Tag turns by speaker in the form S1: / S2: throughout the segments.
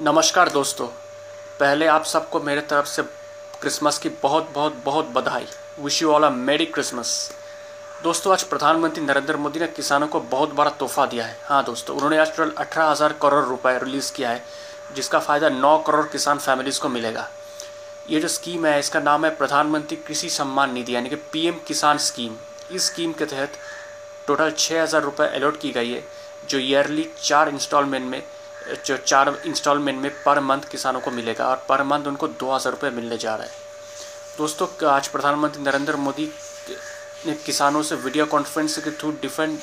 S1: नमस्कार दोस्तों। पहले आप सबको मेरे तरफ़ से क्रिसमस की बहुत बहुत बहुत बधाई। विश यू ऑल अ मेरी क्रिसमस दोस्तों, आज प्रधानमंत्री नरेंद्र मोदी ने किसानों को बहुत बड़ा तोहफा दिया है। हाँ दोस्तों, उन्होंने आज टोटल अठारह हज़ार करोड़ रुपए रिलीज़ किया है, जिसका फ़ायदा नौ करोड़ किसान फैमिलीज़ को मिलेगा। ये जो स्कीम है, इसका नाम है प्रधानमंत्री कृषि सम्मान निधि, यानी कि पीएम किसान स्कीम। इस स्कीम के तहत टोटल छः हज़ार रुपये अलॉट की गई है, जो ईयरली चार इंस्टॉलमेंट में जो चार इंस्टॉलमेंट में पर मंथ किसानों को मिलेगा और पर मंथ उनको दो हज़ार रुपये मिलने जा रहा है। दोस्तों, आज प्रधानमंत्री नरेंद्र मोदी ने किसानों से वीडियो कॉन्फ्रेंस के थ्रू डिफरेंट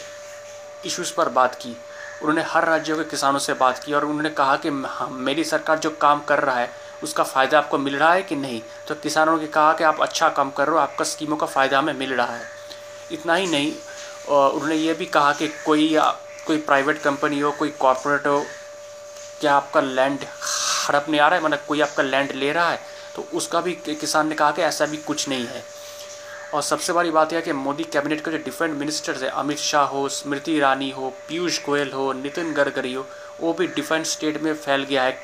S1: इश्यूज़ पर बात की। उन्होंने हर राज्यों के किसानों से बात की और उन्होंने कहा कि मेरी सरकार जो काम कर रहा है, उसका फ़ायदा आपको मिल रहा है कि नहीं? तो किसानों ने कहा कि आप अच्छा काम कर रहे हो, आपका स्कीमों का फ़ायदा हमें मिल रहा है। इतना ही नहीं उन्होंने ये भी कहा कि कोई कोई प्राइवेट कंपनी हो, कोई कॉरपोरेट हो क्या आपका लैंड हड़प नहीं आ रहा है? मतलब कोई आपका लैंड ले रहा है तो उसका भी किसान ने कहा कि ऐसा भी कुछ नहीं है। और सबसे बड़ी बात यह कि मोदी कैबिनेट के जो डिफरेंट मिनिस्टर्स है अमित शाह हो स्मृति ईरानी हो पीयूष गोयल हो नितिन गडकरी हो वो भी डिफरेंट स्टेट में फैल गया है।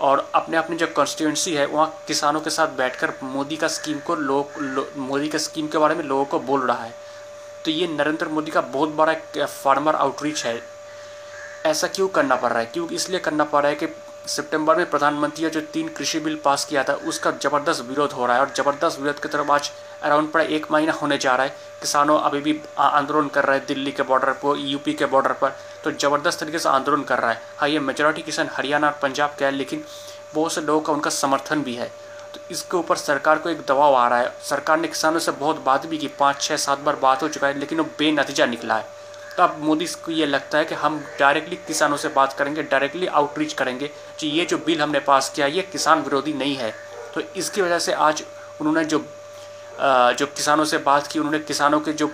S1: और अपने अपने जो कॉन्स्टिट्यूंसी है वहाँ किसानों के साथ बैठकर मोदी का स्कीम को लोग लो, मोदी का स्कीम के बारे में लोगों को बोल रहा है। तो ये नरेंद्र मोदी का बहुत बड़ा फार्मर आउटरीच है। ऐसा क्यों करना पड़ रहा है? क्यों इसलिए करना पड़ रहा है कि सितंबर में प्रधानमंत्री जो तीन कृषि बिल पास किया था, उसका ज़बरदस्त विरोध हो रहा है और ज़बरदस्त विरोध की तरफ़ आज अराउंड पड़ा एक महीना होने जा रहा है। किसानों अभी भी आंदोलन कर रहे हैं दिल्ली के बॉर्डर पर यूपी के बॉर्डर पर तो ज़बरदस्त तरीके से आंदोलन कर रहा है। हाँ ये मेजोरिटी किसान हरियाणा और पंजाब के है, लेकिन बहुत से लोगों का उनका समर्थन भी है। तो इसके ऊपर सरकार को एक दबाव आ रहा है। सरकार ने किसानों से बहुत बात भी की, पाँच छः सात बार बात हो चुका है, लेकिन वो बेनतीजा निकला है। तो अब मोदी को ये लगता है कि हम डायरेक्टली किसानों से बात करेंगे डायरेक्टली आउटरीच करेंगे कि ये जो बिल हमने पास किया, ये किसान विरोधी नहीं है। तो इसकी वजह से आज उन्होंने जो जो किसानों से बात की, उन्होंने किसानों के जो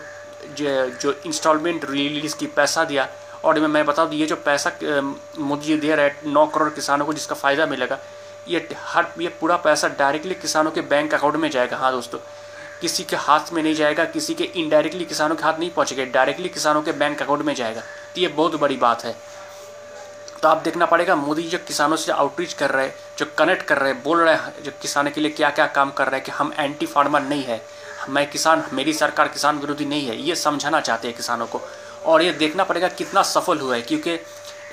S1: जो इंस्टॉलमेंट रिलीज़ की, पैसा दिया। और मैं बता दूँ, ये जो पैसा मोदी जी दे रहे हैं, नौ करोड़ किसानों को जिसका फ़ायदा मिलेगा, ये हर, ये पूरा पैसा डायरेक्टली किसानों के बैंक अकाउंट में जाएगा। हाँ दोस्तों किसी के हाथ में नहीं जाएगा, किसी के इनडायरेक्टली किसानों के हाथ नहीं पहुँचेगा डायरेक्टली किसानों के बैंक अकाउंट में जाएगा। तो ये बहुत बड़ी बात है। तो आप देखना पड़ेगा, मोदी जो किसानों से आउटरीच कर रहे हैं, जो कनेक्ट कर रहे हैं, बोल रहे हैं, जो किसानों के लिए क्या क्या काम कर रहे हैं कि हम एंटी फार्मर नहीं है, मैं किसान, मेरी सरकार किसान विरोधी नहीं है, ये समझाना चाहते हैं किसानों को। और ये देखना पड़ेगा कितना सफल हुआ है, क्योंकि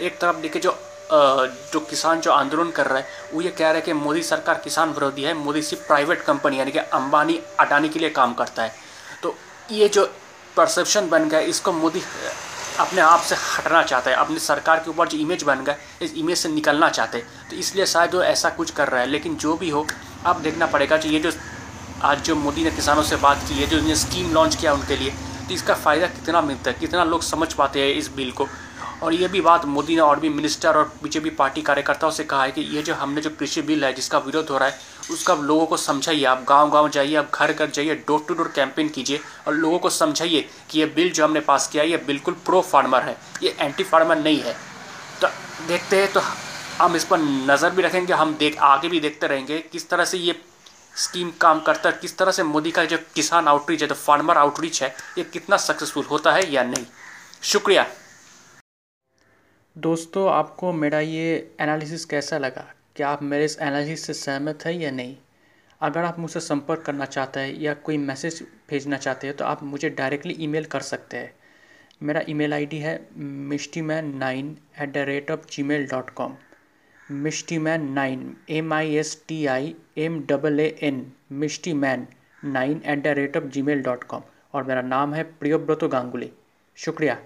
S1: एक तरफ़ देखिए जो जो किसान जो आंदोलन कर रहा है, वो ये कह रहे हैं कि मोदी सरकार किसान विरोधी है, मोदी सिर्फ़ प्राइवेट कंपनी यानी कि अंबानी अडानी के लिए काम करता है। तो ये जो परसेप्शन बन गया, इसको मोदी अपने आप से हटना चाहता है, अपनी सरकार के ऊपर जो इमेज बन गया, इस इमेज से निकलना चाहते हैं। तो इसलिए शायद वो ऐसा कुछ कर रहा है, लेकिन जो भी हो, अब देखना पड़ेगा कि ये जो, आज जो मोदी ने किसानों से बात की है जो स्कीम लॉन्च किया उनके लिए तो इसका फ़ायदा कितना मिलता है, कितना लोग समझ पाते हैं इस बिल को। और ये भी बात मोदी ने और भी मिनिस्टर और बीजेपी पार्टी कार्यकर्ताओं से कहा है कि ये जो हमने जो कृषि बिल है, जिसका विरोध हो रहा है, उसका लोगों को समझाइए। आप गाँव गाँव जाइए, आप घर घर जाइए डोर टू डोर कैंपेन कीजिए और लोगों को समझाइए कि ये बिल जो हमने पास किया है, ये बिल्कुल प्रो फार्मर है, ये एंटी फार्मर नहीं है। तो देखते हैं तो हम इस पर नज़र भी रखेंगे, हम देख, आगे भी देखते रहेंगे किस तरह से ये स्कीम काम करता है, किस तरह से मोदी का जो किसान आउटरीच है, जो फार्मर आउटरीच है, ये कितना सक्सेसफुल होता है या नहीं। शुक्रिया।
S2: दोस्तों, आपको मेरा ये एनालिसिस कैसा लगा? क्या आप मेरे इस एनालिसिस से सहमत हैं या नहीं? अगर आप मुझसे संपर्क करना चाहते हैं या कोई मैसेज भेजना चाहते हैं तो आप मुझे डायरेक्टली ईमेल कर सकते हैं। मेरा ईमेल आईडी है Mishti man nine at the rate of Gmail dot com Mishti man nine M I S T I M double A N Mishti man nine at the rate of Gmail dot com और मेरा नाम है प्रियोव्रतो गांगुली। शुक्रिया।